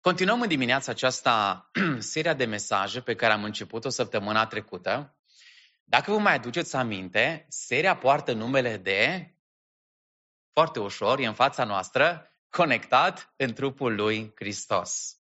Continuăm în dimineața aceasta seria de mesaje pe care am început-o săptămâna trecută. Dacă vă mai aduceți aminte, seria poartă numele de, foarte ușor, e în fața noastră, conectat în trupul lui Hristos.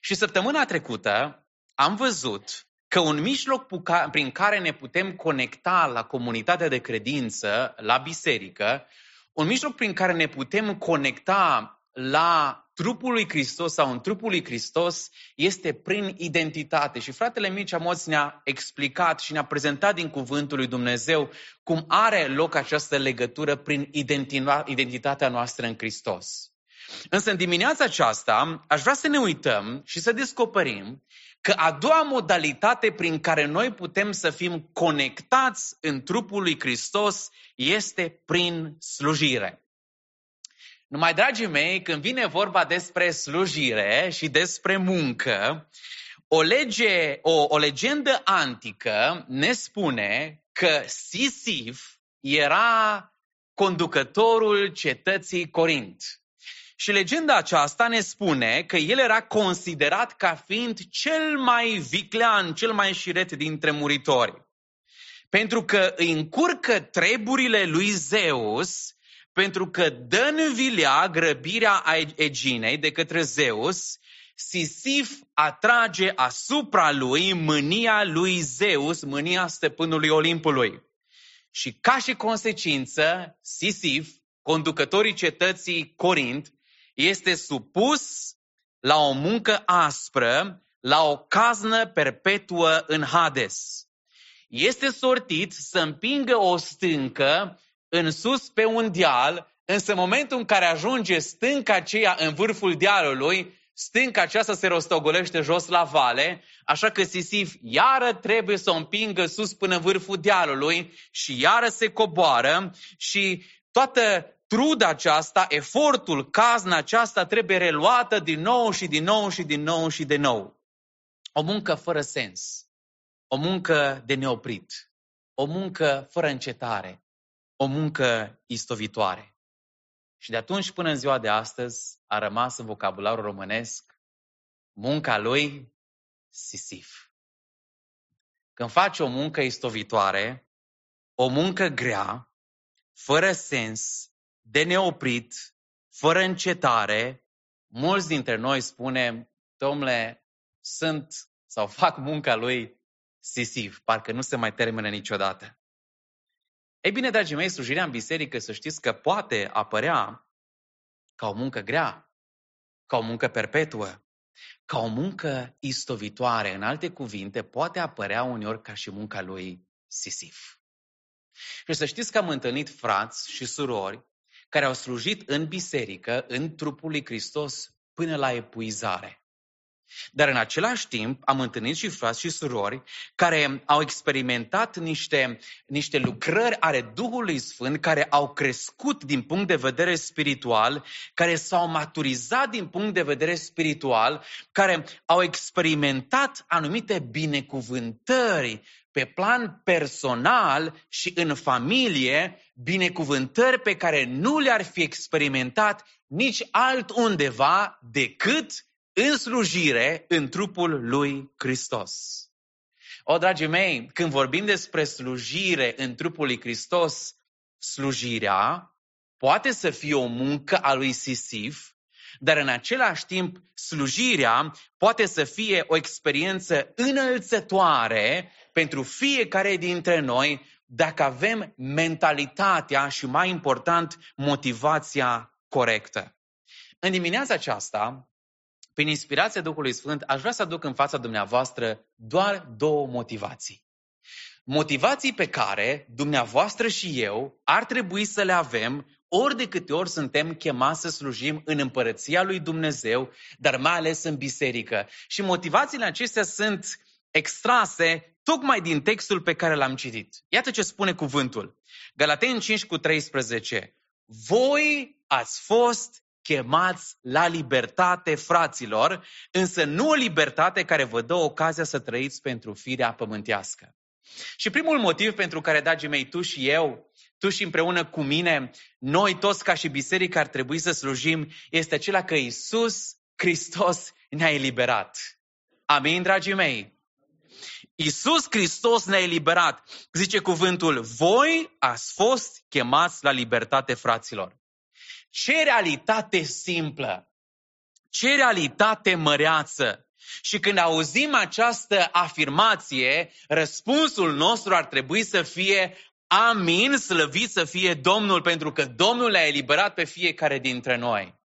Și săptămâna trecută am văzut că un mijloc prin care ne putem conecta la comunitatea de credință, la biserică, un mijloc prin care ne putem conecta la trupul lui Hristos sau în trupul lui Hristos este prin identitate. Și fratele Mircea Moț ne-a explicat și ne-a prezentat din cuvântul lui Dumnezeu cum are loc această legătură prin identitatea noastră în Hristos. Însă în dimineața aceasta aș vrea să ne uităm și să descoperim că a doua modalitate prin care noi putem să fim conectați în trupul lui Hristos este prin slujire. Numai, dragii mei, când vine vorba despre slujire și despre muncă, o, lege, o, o legendă antică ne spune că Sisif era conducătorul cetății Corint. Și legenda aceasta ne spune că el era considerat ca fiind cel mai viclean, cel mai șiret dintre muritori. Pentru că îi încurcă treburile lui Zeus pentru că dă în vilea grăbirea Eginei de către Zeus, Sisif atrage asupra lui mânia lui Zeus, mânia stăpânului Olimpului. Și ca și consecință, Sisif, conducătorii cetății Corint, este supus la o muncă aspră, la o caznă perpetuă în Hades. Este sortit să împingă o stâncă în sus pe un deal, însă în momentul în care ajunge stânca aceea în vârful dealului, stânca aceasta se rostogolește jos la vale, așa că Sisif iară trebuie să o împingă sus până în vârful dealului și iară se coboară și toată truda aceasta, efortul, cazna aceasta trebuie reluată din nou și din nou și din nou și din nou. O muncă fără sens, o muncă de neoprit, o muncă fără încetare, o muncă istovitoare. Și de atunci până în ziua de astăzi a rămas în vocabularul românesc munca lui Sisif. Când faci o muncă istovitoare, o muncă grea, fără sens, de neoprit, fără încetare, mulți dintre noi spunem, domnule, sunt sau fac munca lui Sisif, parcă nu se mai termină niciodată. Ei bine, dragii mei, slujirea în biserică, să știți că poate apărea ca o muncă grea, ca o muncă perpetuă, ca o muncă istovitoare. În alte cuvinte, poate apărea uneori ca și munca lui Sisif. Și să știți că am întâlnit frați și surori care au slujit în biserică, în trupul lui Hristos, până la epuizare. Dar în același timp am întâlnit și frați și surori care au experimentat niște, niște lucrări ale Duhului Sfânt, care au crescut din punct de vedere spiritual, care s-au maturizat din punct de vedere spiritual, care au experimentat anumite binecuvântări pe plan personal și în familie, binecuvântări pe care nu le-ar fi experimentat nici altundeva decât în slujire în trupul lui Hristos. O, dragii mei, când vorbim despre slujire în trupul lui Hristos, slujirea poate să fie o muncă a lui Sisif, dar în același timp slujirea poate să fie o experiență înălțătoare pentru fiecare dintre noi dacă avem mentalitatea și, mai important, motivația corectă. În dimineața aceasta prin inspirația Duhului Sfânt, aș vrea să aduc în fața dumneavoastră doar două motivații. Motivații pe care dumneavoastră și eu ar trebui să le avem ori de câte ori suntem chemați să slujim în împărăția lui Dumnezeu, dar mai ales în biserică. Și motivațiile acestea sunt extrase tocmai din textul pe care l-am citit. Iată ce spune cuvântul. Galaten 5 cu 13. Voi ați fost chemați la libertate, fraților, însă nu o libertate care vă dă ocazia să trăiți pentru firea pământească. Și primul motiv pentru care, dragii mei, tu și eu, tu și împreună cu mine, noi toți ca și biserică ar trebui să slujim, este acela că Isus Hristos ne-a eliberat. Amin, dragii mei? Iisus Hristos ne-a eliberat. Zice cuvântul, voi ați fost chemați la libertate, fraților. Ce realitate simplă, ce realitate măreață. Și când auzim această afirmație, răspunsul nostru ar trebui să fie Amin, slăvit să fie Domnul, pentru că Domnul le-a eliberat pe fiecare dintre noi.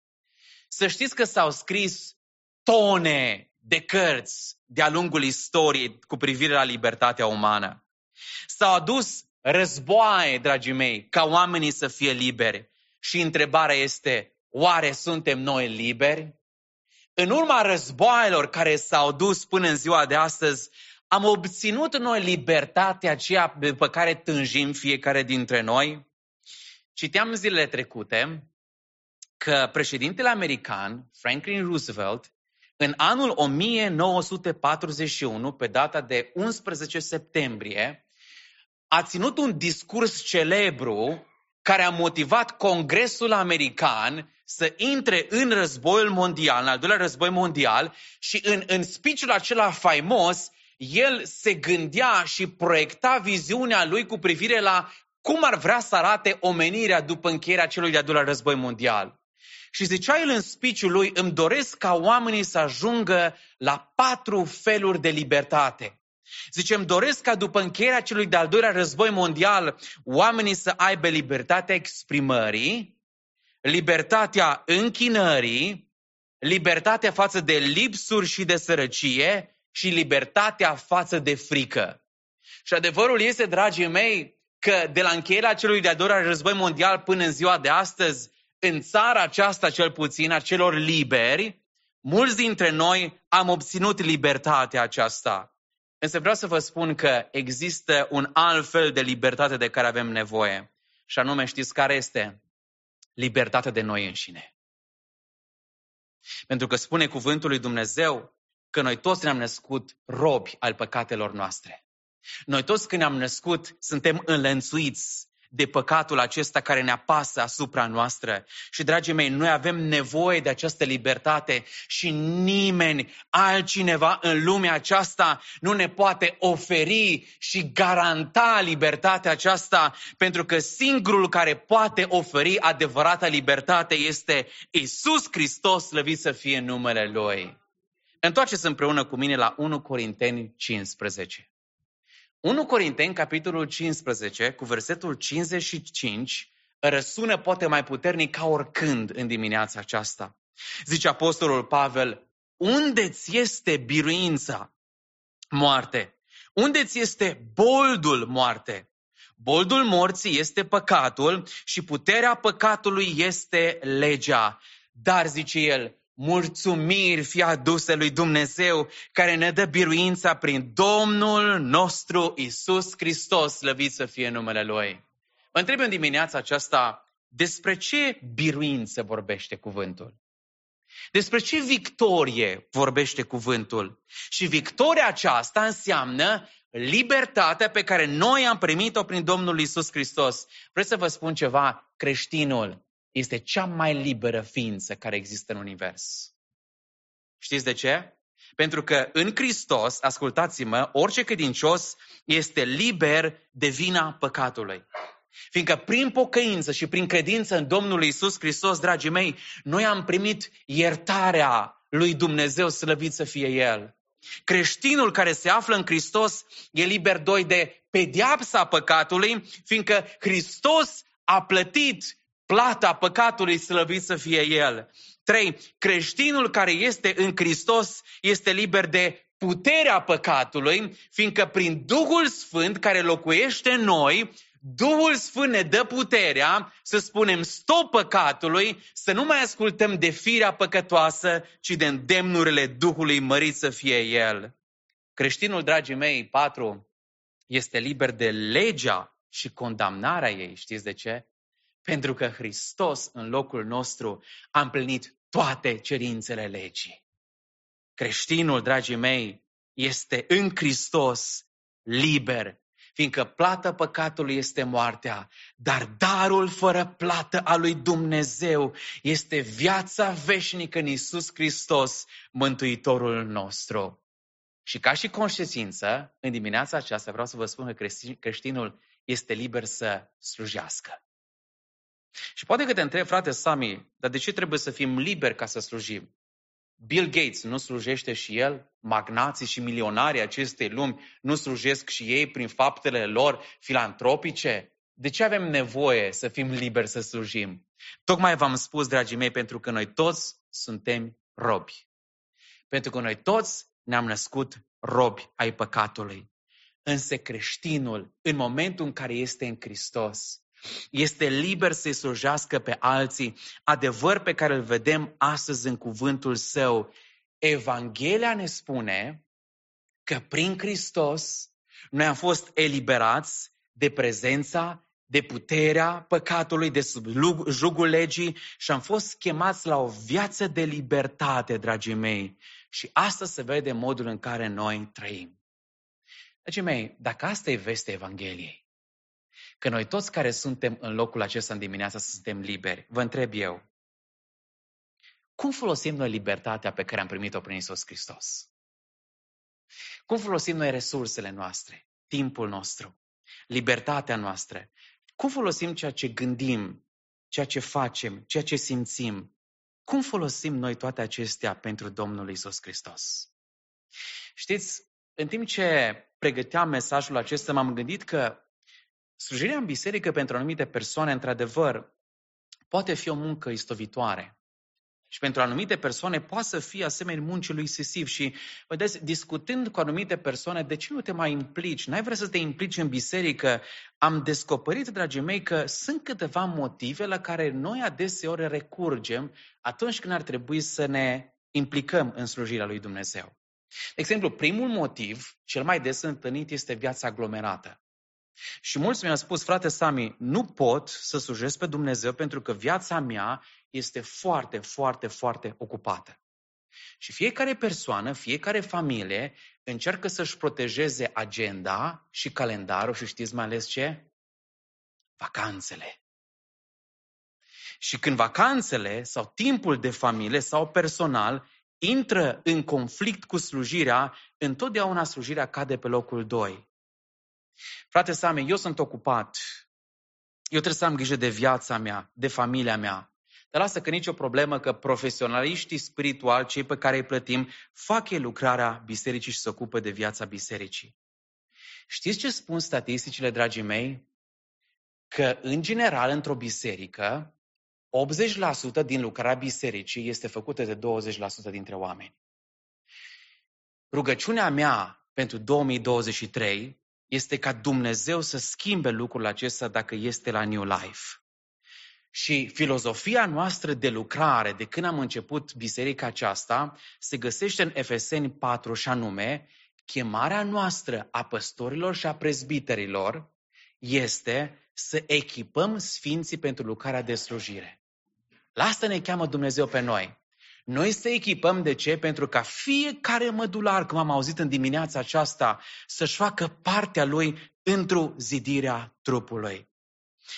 Să știți că s-au scris tone de cărți de-a lungul istoriei cu privire la libertatea umană. S-au adus războaie, dragii mei, ca oamenii să fie liberi. Și întrebarea este, oare suntem noi liberi? În urma războaielor care s-au dus până în ziua de astăzi, am obținut noi libertatea aceea pe care tânjim fiecare dintre noi? Citeam zilele trecute că președintele american, Franklin Roosevelt, în anul 1941, pe data de 11 septembrie, a ținut un discurs celebru care a motivat Congresul American să intre în războiul mondial, în al doilea război mondial, și în, în speech acela faimos, el se gândea și proiecta viziunea lui cu privire la cum ar vrea să arate omenirea după încheierea celui de-al doilea război mondial. Și zicea el în spiciul lui, îmi doresc ca oamenii să ajungă la patru feluri de libertate. Zice, îmi doresc ca după încheierea celui de-al doilea război mondial, oamenii să aibă libertatea exprimării, libertatea închinării, libertatea față de lipsuri și de sărăcie și libertatea față de frică. Și adevărul este, dragii mei, că de la încheierea celui de-al doilea război mondial până în ziua de astăzi, în țara aceasta cel puțin, a celor liberi, mulți dintre noi am obținut libertatea aceasta. Însă vreau să vă spun că există un alt fel de libertate de care avem nevoie. Și anume, știți care este? Libertatea de noi înșine. Pentru că spune cuvântul lui Dumnezeu că noi toți ne-am născut robi al păcatelor noastre. Noi toți când ne-am născut suntem înlănțuiți de păcatul acesta care ne apasă asupra noastră. Și, dragii mei, noi avem nevoie de această libertate și nimeni altcineva în lumea aceasta nu ne poate oferi și garanta libertatea aceasta, pentru că singurul care poate oferi adevărata libertate este Isus Hristos, slăvit să fie numele Lui. Întoarceți împreună cu mine la 1 Corinteni 15. 1 Corinteni, capitolul 15, cu versetul 55, răsună poate mai puternic ca oricând în dimineața aceasta. Zice Apostolul Pavel, unde ți este biruința, moarte? Unde ți este boldul, moarte? Boldul morții este păcatul și puterea păcatului este legea. Dar, zice el, mulțumiri fie aduse lui Dumnezeu care ne dă biruința prin Domnul nostru Isus Hristos, slăvit să fie numele Lui. Mă întreb în dimineața aceasta despre ce biruință vorbește cuvântul. Despre ce victorie vorbește cuvântul. Și victoria aceasta înseamnă libertatea pe care noi am primit-o prin Domnul Isus Hristos. Vreau să vă spun ceva, creștinul este cea mai liberă ființă care există în univers. Știți de ce? Pentru că în Hristos, ascultați-mă, orice credincios este liber de vina păcatului. Fiindcă prin pocăință și prin credință în Domnul Isus Hristos, dragii mei, noi am primit iertarea lui Dumnezeu, slăvit să fie El. Creștinul care se află în Hristos e liber doi de pediapsa păcatului, fiindcă Hristos a plătit plata păcatului slăvit să fie El. Trei, creștinul care este în Hristos este liber de puterea păcatului, fiindcă prin Duhul Sfânt care locuiește în noi, Duhul Sfânt ne dă puterea să spunem stop păcatului, să nu mai ascultăm de firea păcătoasă, ci de îndemnurile Duhului mărit să fie El. Creștinul, dragii mei, patru, este liber de legea și condamnarea ei. Știți de ce? Pentru că Hristos, în locul nostru, a împlinit toate cerințele legii. Creștinul, dragii mei, este în Hristos liber, fiindcă plată păcatului este moartea, dar darul fără plată a lui Dumnezeu este viața veșnică în Isus Hristos, Mântuitorul nostru. Și ca și conștiință, în dimineața aceasta vreau să vă spun că creștinul este liber să slujească. Și poate că te întreb, frate Sami, dar de ce trebuie să fim liberi ca să slujim? Bill Gates nu slujește și el? Magnații și milionarii acestei lumi nu slujesc și ei prin faptele lor filantropice? De ce avem nevoie să fim liberi să slujim? Tocmai v-am spus, dragii mei, pentru că noi toți suntem robi. Pentru că noi toți ne-am născut robi ai păcatului. Însă creștinul, în momentul în care este în Hristos, este liber să-i slujească pe alții, adevăr pe care îl vedem astăzi în cuvântul său. Evanghelia ne spune că prin Hristos noi am fost eliberați de prezența, de puterea păcatului, de sub jugul legii și am fost chemați la o viață de libertate, dragii mei. Și asta se vede în modul în care noi trăim. Dragii mei, dacă asta e vestea Evangheliei, că noi toți care suntem în locul acesta în dimineața suntem liberi, vă întreb eu, cum folosim noi libertatea pe care am primit-o prin Isus Hristos? Cum folosim noi resursele noastre, timpul nostru, libertatea noastră? Cum folosim ceea ce gândim, ceea ce facem, ceea ce simțim? Cum folosim noi toate acestea pentru Domnul Isus Hristos? Știți, în timp ce pregăteam mesajul acesta, m-am gândit că slujirea în biserică pentru anumite persoane, într-adevăr, poate fi o muncă istovitoare. Și pentru anumite persoane poate să fie asemenea muncii lui Sisiv. Și, vedeți, discutând cu anumite persoane, de ce nu te mai implici? N-ai vrea să te implici în biserică? Am descoperit, dragii mei, că sunt câteva motive la care noi adeseori recurgem atunci când ar trebui să ne implicăm în slujirea lui Dumnezeu. De exemplu, primul motiv, cel mai des întâlnit, este viața aglomerată. Și mulți mi-au spus, frate Sami, nu pot să slujesc pe Dumnezeu pentru că viața mea este foarte, foarte, foarte ocupată. Și fiecare persoană, fiecare familie încearcă să-și protejeze agenda și calendarul și știți mai ales ce? Vacanțele. Și când vacanțele sau timpul de familie sau personal intră în conflict cu slujirea, întotdeauna slujirea cade pe locul 2. Frate Same, eu sunt ocupat. Eu trebuie să am grijă de viața mea, de familia mea. Dar lasă că nicio problemă că profesionaliștii spirituali, cei pe care îi plătim, fac ei lucrarea bisericii și se ocupă de viața bisericii. Știți ce spun statisticile, dragii mei? Că, în general, într-o biserică, 80% din lucrarea bisericii este făcută de 20% dintre oameni. Rugăciunea mea pentru 2023 este ca Dumnezeu să schimbe lucrul acesta dacă este la New Life. Și filozofia noastră de lucrare, de când am început biserica aceasta, se găsește în Efeseni 4 și anume, chemarea noastră a păstorilor și a prezbiterilor este să echipăm sfinții pentru lucrarea de slujire. La asta ne cheamă Dumnezeu pe noi. Noi să echipăm de ce? Pentru ca fiecare mădular, cum am auzit în dimineața aceasta, să-și facă partea lui într-o zidirea trupului.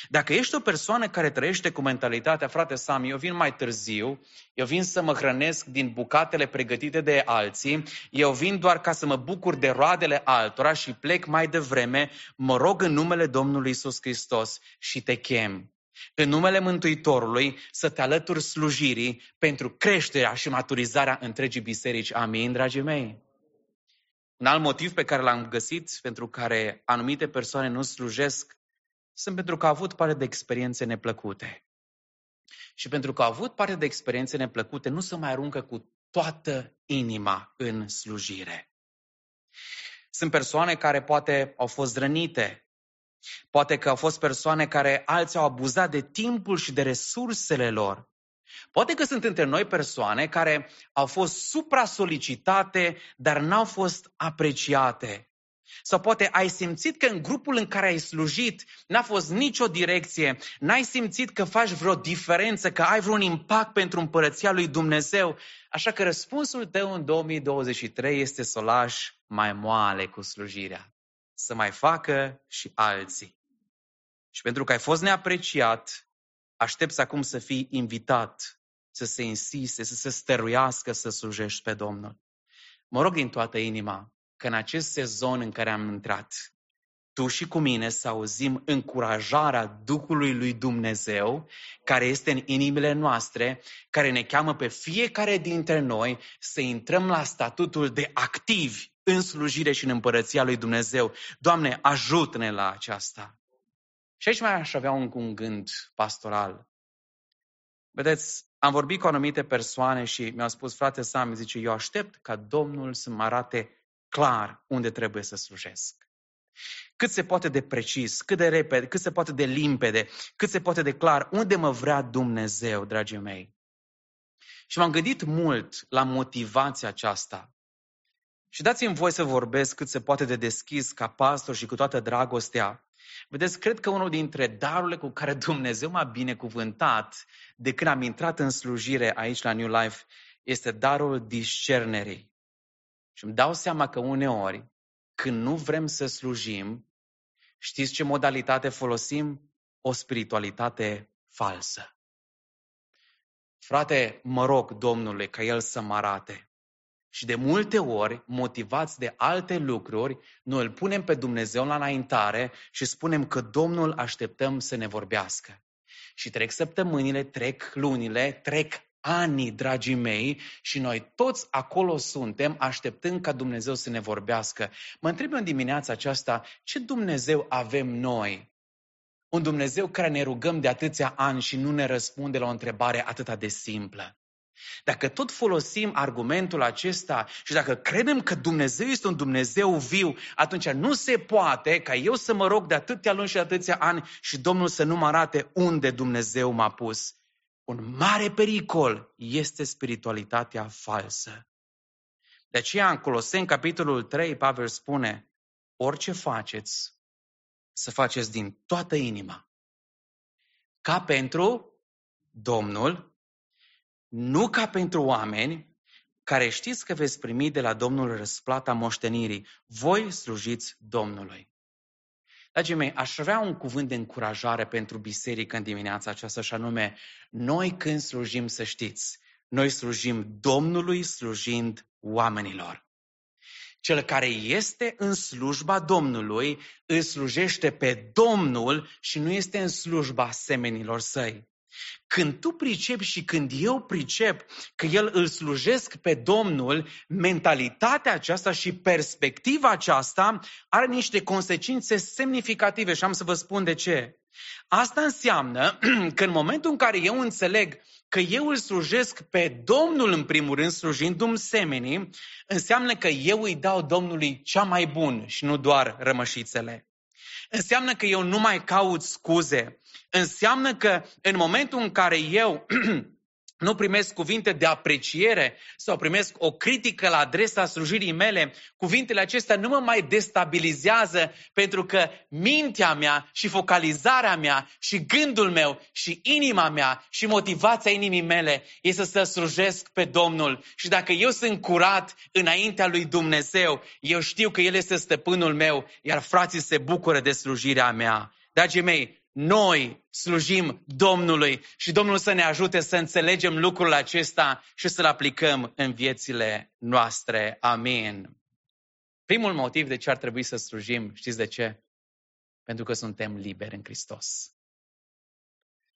Dacă ești o persoană care trăiește cu mentalitatea, frate Sam, eu vin mai târziu, eu vin să mă hrănesc din bucatele pregătite de alții, eu vin doar ca să mă bucur de roadele altora și plec mai devreme, mă rog în numele Domnului Isus Hristos și te chem în numele Mântuitorului să te alături slujirii pentru creșterea și maturizarea întregii biserici. Amin, dragii mei? Un alt motiv pe care l-am găsit pentru care anumite persoane nu slujesc sunt pentru că au avut parte de experiențe neplăcute. Și pentru că au avut parte de experiențe neplăcute, nu se mai aruncă cu toată inima în slujire. Sunt persoane care poate au fost rănite, Poate că au fost persoane care alții au abuzat de timpul și de resursele lor. Poate că sunt între noi persoane care au fost supra-solicitate, dar n-au fost apreciate. Sau poate ai simțit că în grupul în care ai slujit n-a fost nicio direcție, n-ai simțit că faci vreo diferență, că ai vreun impact pentru împărăția lui Dumnezeu. Așa că răspunsul tău în 2023 este să o lași mai moale cu slujirea. Să mai facă și alții. Și pentru că ai fost neapreciat, aștepți acum să fii invitat, să se insiste, să se stăruiască să slujești pe Domnul. Mă rog din toată inima că în acest sezon în care am intrat, tu și cu mine să auzim încurajarea Duhului lui Dumnezeu care este în inimile noastre, care ne cheamă pe fiecare dintre noi să intrăm la statutul de activi în slujire și în împărăția lui Dumnezeu. Doamne, ajută-ne la aceasta. Și aici mai aș avea un, un gând pastoral. Vedeți, am vorbit cu anumite persoane și mi-au spus, frate Sam, zice, eu aștept ca Domnul să mă arate clar unde trebuie să slujesc cât se poate de precis, cât de repede, cât se poate de limpede, cât se poate de clar, unde mă vrea Dumnezeu, dragii mei. Și m-am gândit mult la motivația aceasta. Și dați-mi voi să vorbesc cât se poate de deschis ca pastor și cu toată dragostea. Vedeți, cred că unul dintre darurile cu care Dumnezeu m-a binecuvântat de când am intrat în slujire aici la New Life este darul discernerii. Și îmi dau seama că uneori, când nu vrem să slujim, Știți ce modalitate folosim? O spiritualitate falsă. Frate, mă rog Domnule ca El să mă arate. Și de multe ori, motivați de alte lucruri, noi îl punem pe Dumnezeu la înaintare și spunem că Domnul așteptăm să ne vorbească. Și trec săptămânile, trec lunile, trec ani, dragii mei, și noi toți acolo suntem, așteptând ca Dumnezeu să ne vorbească. Mă întreb în dimineața aceasta, ce Dumnezeu avem noi? Un Dumnezeu care ne rugăm de atâția ani și nu ne răspunde la o întrebare atât de simplă. Dacă tot folosim argumentul acesta și dacă credem că Dumnezeu este un Dumnezeu viu, atunci nu se poate ca eu să mă rog de atâția luni și de atâția ani și Domnul să nu mă arate unde Dumnezeu m-a pus. Un mare pericol este spiritualitatea falsă. De aceea, în Coloseni, capitolul 3, Pavel spune, orice faceți, să faceți din toată inima. Ca pentru Domnul, nu ca pentru oameni, care știți că veți primi de la Domnul răsplata moștenirii. Voi slujiți Domnului. Dragii mei, aș vrea un cuvânt de încurajare pentru biserică în dimineața aceasta, și anume, noi când slujim, să știți, noi slujim Domnului slujind oamenilor. Cel care este în slujba Domnului îl slujește pe Domnul și nu este în slujba semenilor săi. Când tu pricepi și când eu pricep că el îl slujesc pe Domnul, mentalitatea aceasta și perspectiva aceasta are niște consecințe semnificative și am să vă spun de ce. Asta înseamnă că în momentul în care eu înțeleg că eu îl slujesc pe Domnul în primul rând, slujindu-mi semenii, înseamnă că eu îi dau Domnului cea mai bun și nu doar rămășițele. Înseamnă că eu nu mai caut scuze. Înseamnă că în momentul în care eu nu primesc cuvinte de apreciere sau primesc o critică la adresa slujirii mele, cuvintele acestea nu mă mai destabilizează pentru că mintea mea și focalizarea mea și gândul meu și inima mea și motivația inimii mele este să slujesc pe Domnul. Și dacă eu sunt curat înaintea lui Dumnezeu, eu știu că El este stăpânul meu, iar frații se bucură de slujirea mea. Dragii mei, noi slujim Domnului și Domnul să ne ajute să înțelegem lucrul acesta și să-l aplicăm în viețile noastre. Amin. Primul motiv de ce ar trebui să slujim, știți de ce? Pentru că suntem liberi în Hristos.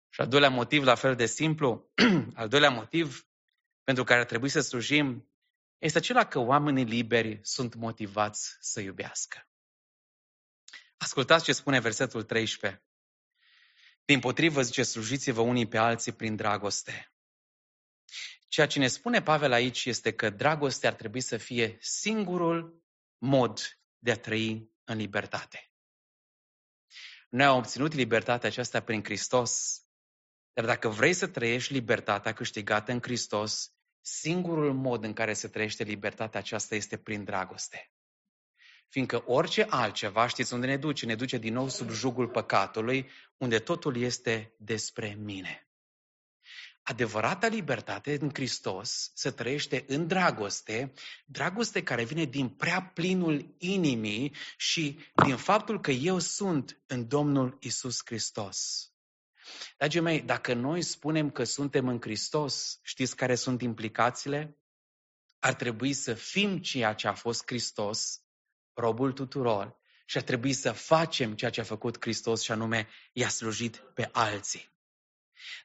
Și al doilea motiv, la fel de simplu, al doilea motiv pentru care ar trebui să slujim, este acela că oamenii liberi sunt motivați să iubească. Ascultați ce spune versetul 13. Din potrivă, zice, slujiți-vă unii pe alții prin dragoste. Ceea ce ne spune Pavel aici este că dragostea ar trebui să fie singurul mod de a trăi în libertate. Noi am obținut libertatea aceasta prin Hristos, dar dacă vrei să trăiești libertatea câștigată în Hristos, singurul mod în care se trăiește libertatea aceasta este prin dragoste. Fiindcă orice altceva, știți unde ne duce? Ne duce din nou sub jugul păcatului, unde totul este despre mine. Adevărata libertate în Hristos se trăiește în dragoste, dragoste care vine din prea plinul inimii și din faptul că eu sunt în Domnul Isus Hristos. Dragii mei, dacă noi spunem că suntem în Hristos, știți care sunt implicațiile? Ar trebui să fim ceea ce a fost Hristos, robul tuturor, și ar trebui să facem ceea ce a făcut Hristos și anume i-a slujit pe alții.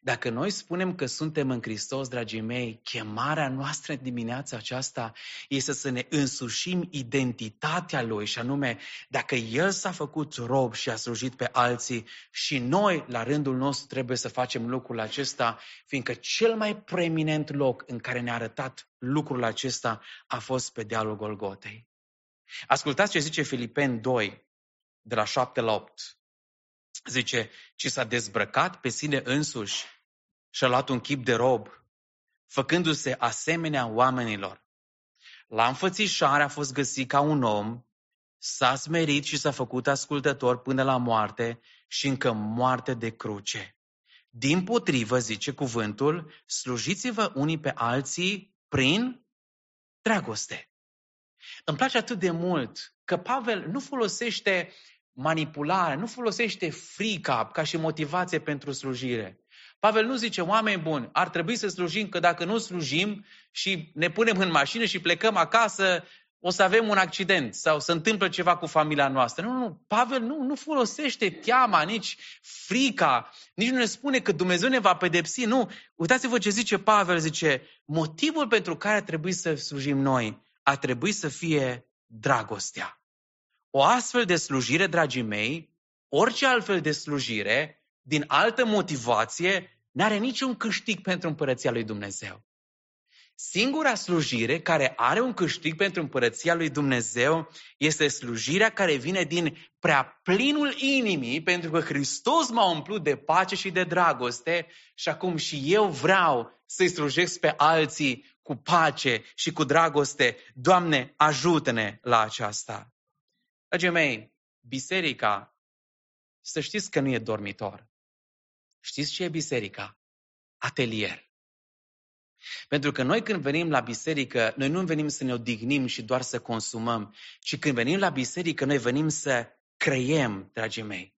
Dacă noi spunem că suntem în Hristos, dragii mei, chemarea noastră dimineața aceasta este să ne însușim identitatea Lui și anume, dacă El s-a făcut rob și a slujit pe alții și noi, la rândul nostru, trebuie să facem lucrul acesta, fiindcă cel mai preeminent loc în care ne-a arătat lucrul acesta a fost pe dealul Golgotei. Ascultați ce zice Filipeni 2, de la 7 la 8 zice, ci s-a dezbrăcat pe sine însuși și a luat un chip de rob, făcându-se asemenea oamenilor. La înfățișare a fost găsit ca un om, s-a smerit și s-a făcut ascultător până la moarte și încă moarte de cruce. Din potrivă, zice cuvântul, slujiți-vă unii pe alții prin dragoste. Îmi place atât de mult că Pavel nu folosește manipulare, nu folosește frica ca și motivație pentru slujire. Pavel nu zice, oameni buni, ar trebui să slujim, că dacă nu slujim și ne punem în mașină și plecăm acasă, o să avem un accident sau să întâmplă ceva cu familia noastră. Nu, nu, Pavel nu, nu folosește teama, nici frica, nici nu ne spune că Dumnezeu ne va pedepsi. Nu, uitați-vă ce zice Pavel, zice, motivul pentru care trebuie să slujim noi ar trebui să fie dragostea. O astfel de slujire, dragii mei, orice altfel de slujire, din altă motivație, n-are niciun câștig pentru împărăția lui Dumnezeu. Singura slujire care are un câștig pentru împărăția lui Dumnezeu este slujirea care vine din prea plinul inimii, pentru că Hristos m-a umplut de pace și de dragoste și acum și eu vreau să-i slujesc pe alții cu pace și cu dragoste. Doamne, ajută-ne la aceasta! Dragii mei, biserica, să știți că nu e dormitor. Știți ce e biserica? Atelier. Pentru că noi când venim la biserică, noi nu venim să ne odihnim și doar să consumăm, ci când venim la biserică, noi venim să creiem, dragii mei,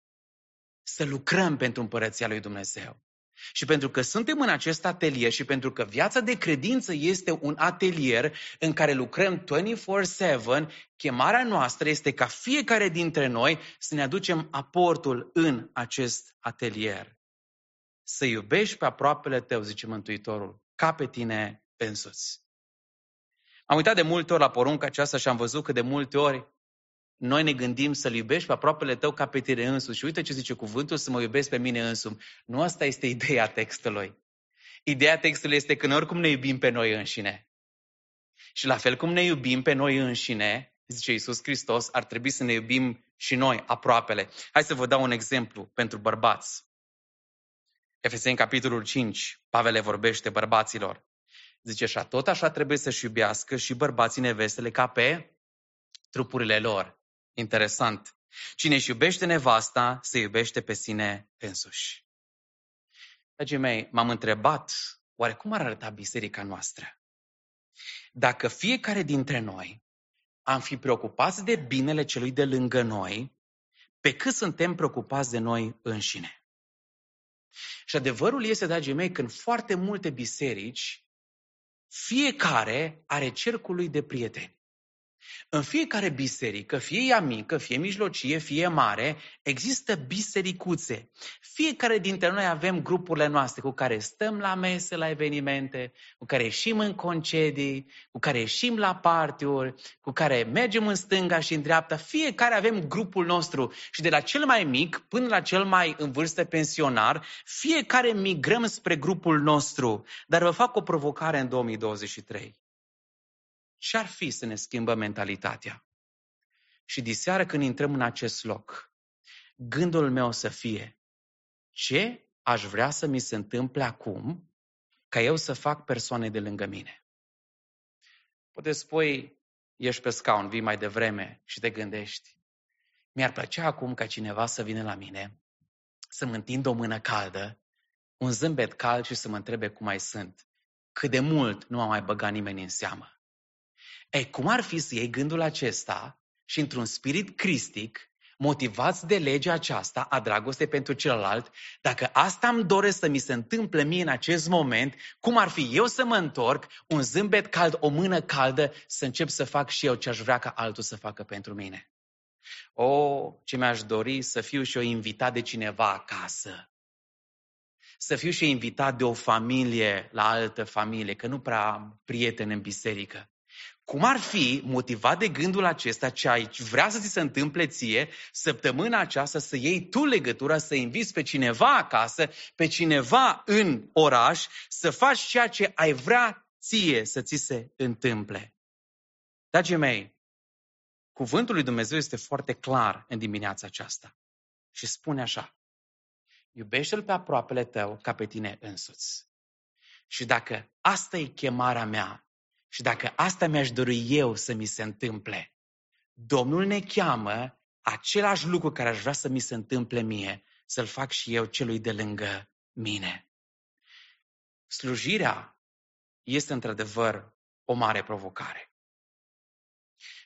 să lucrăm pentru împărăția lui Dumnezeu. Și pentru că suntem în acest atelier și pentru că viața de credință este un atelier în care lucrăm 24-7, chemarea noastră este ca fiecare dintre noi să ne aducem aportul în acest atelier. Să iubești pe aproapele tău, zice Mântuitorul, ca pe tine însuți. Am uitat de multe ori la porunca aceasta și am văzut că de multe ori noi ne gândim să-L iubești pe aproapele tău ca pe tine însuși. Și uite ce zice cuvântul, să mă iubesc pe mine însumi. Nu asta este ideea textului. Ideea textului este că noi oricum ne iubim pe noi înșine. Și la fel cum ne iubim pe noi înșine, zice Iisus Hristos, ar trebui să ne iubim și noi aproapele. Hai să vă dau un exemplu pentru bărbați. Efeseni, capitolul 5, Pavel le vorbește bărbaților. Zice așa, tot așa trebuie să-și iubească și bărbații nevestele ca pe trupurile lor. Interesant. Cine își iubește nevasta, se iubește pe sine însuși. Dragii mei, m-am întrebat, oare cum ar arăta biserica noastră? Dacă fiecare dintre noi am fi preocupați de binele celui de lângă noi, pe cât suntem preocupați de noi înșine. Și adevărul este, dragii mei, că în foarte multe biserici, fiecare are cercul lui de prieteni. În fiecare biserică, fie ea mică, fie mijlocie, fie mare, există bisericuțe. Fiecare dintre noi avem grupurile noastre cu care stăm la mese, la evenimente, cu care ieșim în concedii, cu care ieșim la partiuri, cu care mergem în stânga și în dreapta. Fiecare avem grupul nostru și de la cel mai mic până la cel mai în vârstă pensionar, fiecare migrăm spre grupul nostru. Dar vă fac o provocare în 2023 ce ar fi să ne schimbă mentalitatea? Și diseară când intrăm în acest loc, gândul meu să fie, ce aș vrea să mi se întâmple acum ca eu să fac persoane de lângă mine? Poate spui, ești pe scaun, vii mai devreme și te gândești, mi-ar plăcea acum ca cineva să vină la mine, să mă întind o mână caldă un zâmbet cald și să mă întrebe cum mai sunt. Cât de mult nu m-a mai băgat nimeni în seamă. Ei, cum ar fi să iei gândul acesta și într-un spirit cristic, motivați de legea aceasta a dragostei pentru celălalt, dacă asta îmi doresc să mi se întâmple mie în acest moment, cum ar fi eu să mă întorc, un zâmbet cald, o mână caldă, să încep să fac și eu ce aș vrea ca altul să facă pentru mine. O, ce mi-aș dori să fiu și eu invitat de cineva acasă. Să fiu și eu invitat de o familie la altă familie, că nu prea am prieteni în biserică. Cum ar fi, motivat de gândul acesta, ce ai vrea să ți se întâmple ție, săptămâna aceasta să iei tu legătura, să inviți pe cineva acasă, pe cineva în oraș, să faci ceea ce ai vrea ție să ți se întâmple. Dragii mei, cuvântul lui Dumnezeu este foarte clar în dimineața aceasta și spune așa, iubește-L pe aproapele tău ca pe tine însuți. Și dacă asta e chemarea mea și dacă asta mi-aș dori eu să mi se întâmple, Domnul ne cheamă același lucru care aș vrea să mi se întâmple mie, să-l fac și eu celui de lângă mine. Slujirea este într-adevăr o mare provocare.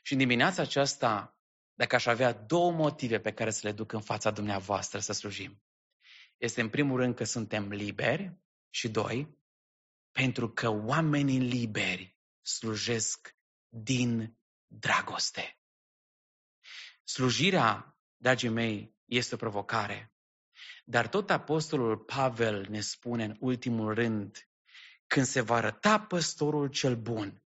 Și în dimineața aceasta, dacă aș avea două motive pe care să le duc în fața dumneavoastră să slujim, este în primul rând că suntem liberi și doi, pentru că oamenii liberi slujesc din dragoste. Slujirea, dragii mei, este o provocare. Dar tot Apostolul Pavel ne spune în ultimul rând, când se va arăta păstorul cel bun,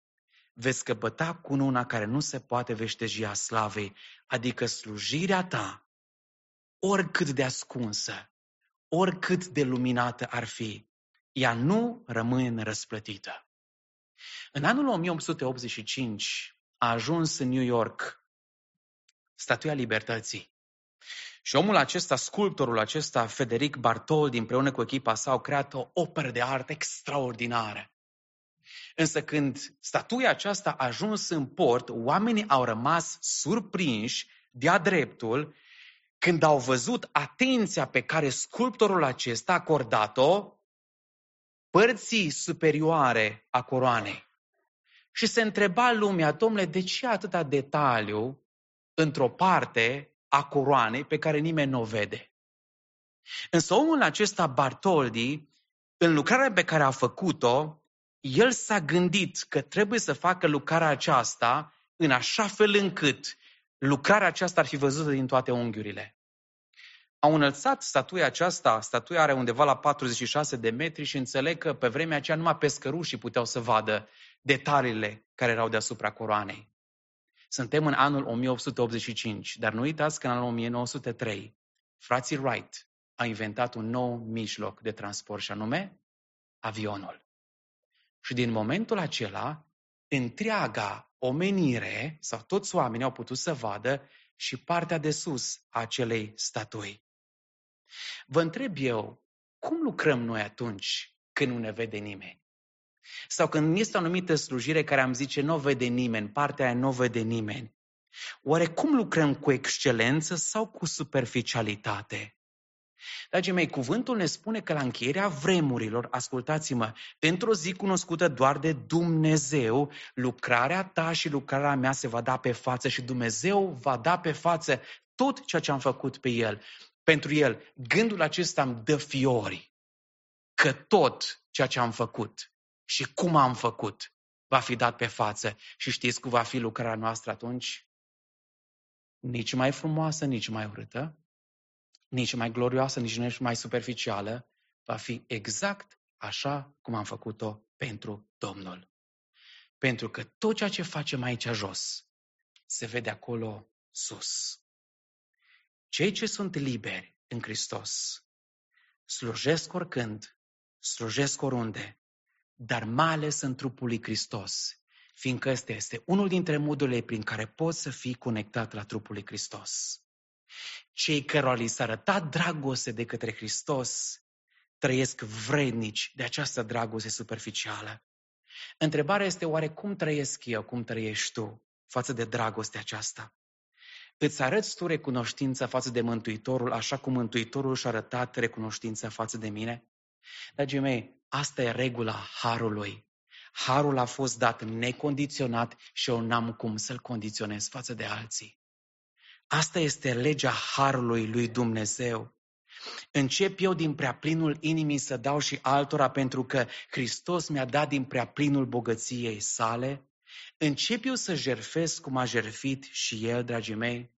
veți căpăta cununa care nu se poate veșteji a slavei, adică slujirea ta, oricât de ascunsă, oricât de luminată ar fi, ea nu rămâne răsplătită. În anul 1885 a ajuns în New York Statuia Libertății. Și omul acesta, sculptorul acesta, Federic Bartoldi, împreună cu echipa sa, au creat o operă de artă extraordinară. Însă când statuia aceasta a ajuns în port, oamenii au rămas surprinși de-a dreptul când au văzut atenția pe care sculptorul acesta a acordat-o părții superioare a coroanei. Și se întreba lumea, domnule, de ce atâta detaliu într-o parte a coroanei pe care nimeni nu o vede? Însă omul acesta, Bartoldi, în lucrarea pe care a făcut-o, el s-a gândit că trebuie să facă lucrarea aceasta în așa fel încât lucrarea aceasta ar fi văzută din toate unghiurile. Au înălțat statuia aceasta, statuia are undeva la 46 de metri și înțeleg că pe vremea aceea numai pescărușii puteau să vadă detaliile care erau deasupra coroanei. Suntem în anul 1885, dar nu uitați că în anul 1903 frații Wright au inventat un nou mijloc de transport și anume avionul. Și din momentul acela, întreaga omenire sau toți oamenii au putut să vadă și partea de sus a acelei statui. Vă întreb eu, cum lucrăm noi atunci când nu ne vede nimeni? Sau când este o anumită slujire care am zice nu vede nimeni, partea aia nu vede nimeni. Oare cum lucrăm cu excelență sau cu superficialitate? Dragii mei, cuvântul ne spune că la încheierea vremurilor, ascultați-mă, într-o zi cunoscută doar de Dumnezeu, lucrarea ta și lucrarea mea se va da pe față și Dumnezeu va da pe față tot ceea ce am făcut pe El pentru el, gândul acesta îmi dă fiori că tot ceea ce am făcut și cum am făcut va fi dat pe față. Și știți cum va fi lucrarea noastră atunci? Nici mai frumoasă, nici mai urâtă, nici mai glorioasă, nici mai superficială, va fi exact așa cum am făcut-o pentru Domnul. Pentru că tot ceea ce facem aici jos se vede acolo sus. Cei ce sunt liberi în Hristos slujesc oricând, slujesc oriunde, dar mai ales în trupul lui Hristos, fiindcă ăsta este unul dintre modurile prin care poți să fii conectat la trupul lui Hristos. Cei cărora li s-a arătat dragoste de către Hristos trăiesc vrednici de această dragoste superficială. Întrebarea este oare cum trăiesc eu, cum trăiești tu față de dragostea aceasta? Îți arăți tu recunoștința față de Mântuitorul așa cum Mântuitorul și-a arătat recunoștința față de mine? Dragii mei, asta e regula harului. Harul a fost dat necondiționat și eu n-am cum să-l condiționez față de alții. Asta este legea harului lui Dumnezeu. Încep eu din prea plinul inimii să dau și altora pentru că Hristos mi-a dat din prea plinul bogăției sale? Încep eu să jerfesc cum a jerfit și El, dragii mei?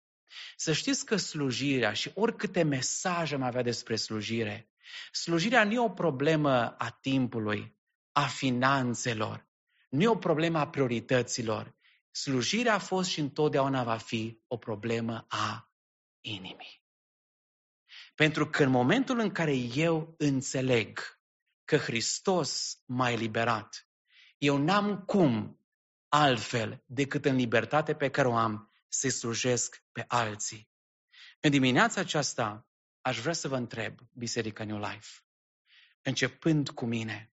Să știți că slujirea și oricâte mesaje am avea despre slujire, slujirea nu e o problemă a timpului, a finanțelor, nu e o problemă a priorităților. Slujirea a fost și întotdeauna va fi o problemă a inimii. Pentru că în momentul în care eu înțeleg că Hristos m-a eliberat, eu n-am cum altfel decât în libertate pe care o am să slujesc pe alții. În dimineața aceasta aș vrea să vă întreb, Biserica New Life, începând cu mine,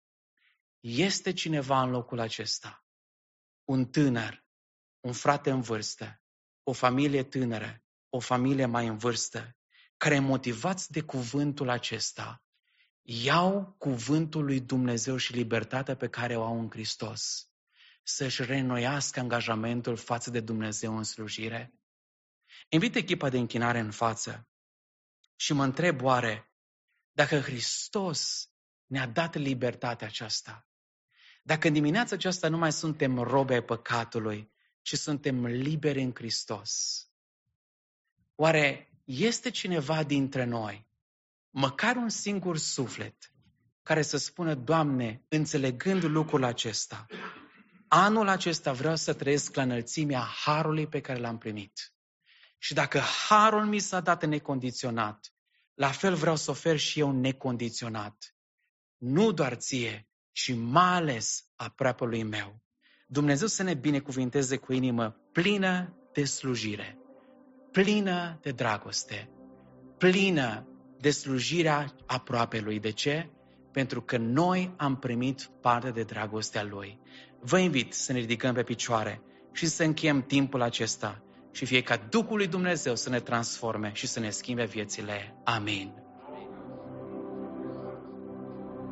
este cineva în locul acesta, un tânăr, un frate în vârstă, o familie tânără, o familie mai în vârstă, care motivați de cuvântul acesta, iau cuvântul lui Dumnezeu și libertatea pe care o au în Hristos, să-și reînnoiască angajamentul față de Dumnezeu în slujire? Invit echipa de închinare în față și mă întreb oare dacă Hristos ne-a dat libertatea aceasta, dacă în dimineața aceasta nu mai suntem robe ai păcatului, ci suntem liberi în Hristos, oare este cineva dintre noi, măcar un singur suflet, care să spună, Doamne, înțelegând lucrul acesta, anul acesta vreau să trăiesc la înălțimea harului pe care l-am primit. Și dacă harul mi s-a dat necondiționat, la fel vreau să ofer și eu necondiționat. Nu doar ție, ci mai ales aproapelui meu. Dumnezeu să ne binecuvinteze cu inimă plină de slujire plină de dragoste, plină de slujirea aproapelui. De ce? Pentru că noi am primit parte de dragostea Lui. Vă invit să ne ridicăm pe picioare și să încheiem timpul acesta și fie ca Duhul lui Dumnezeu să ne transforme și să ne schimbe viețile. Amin.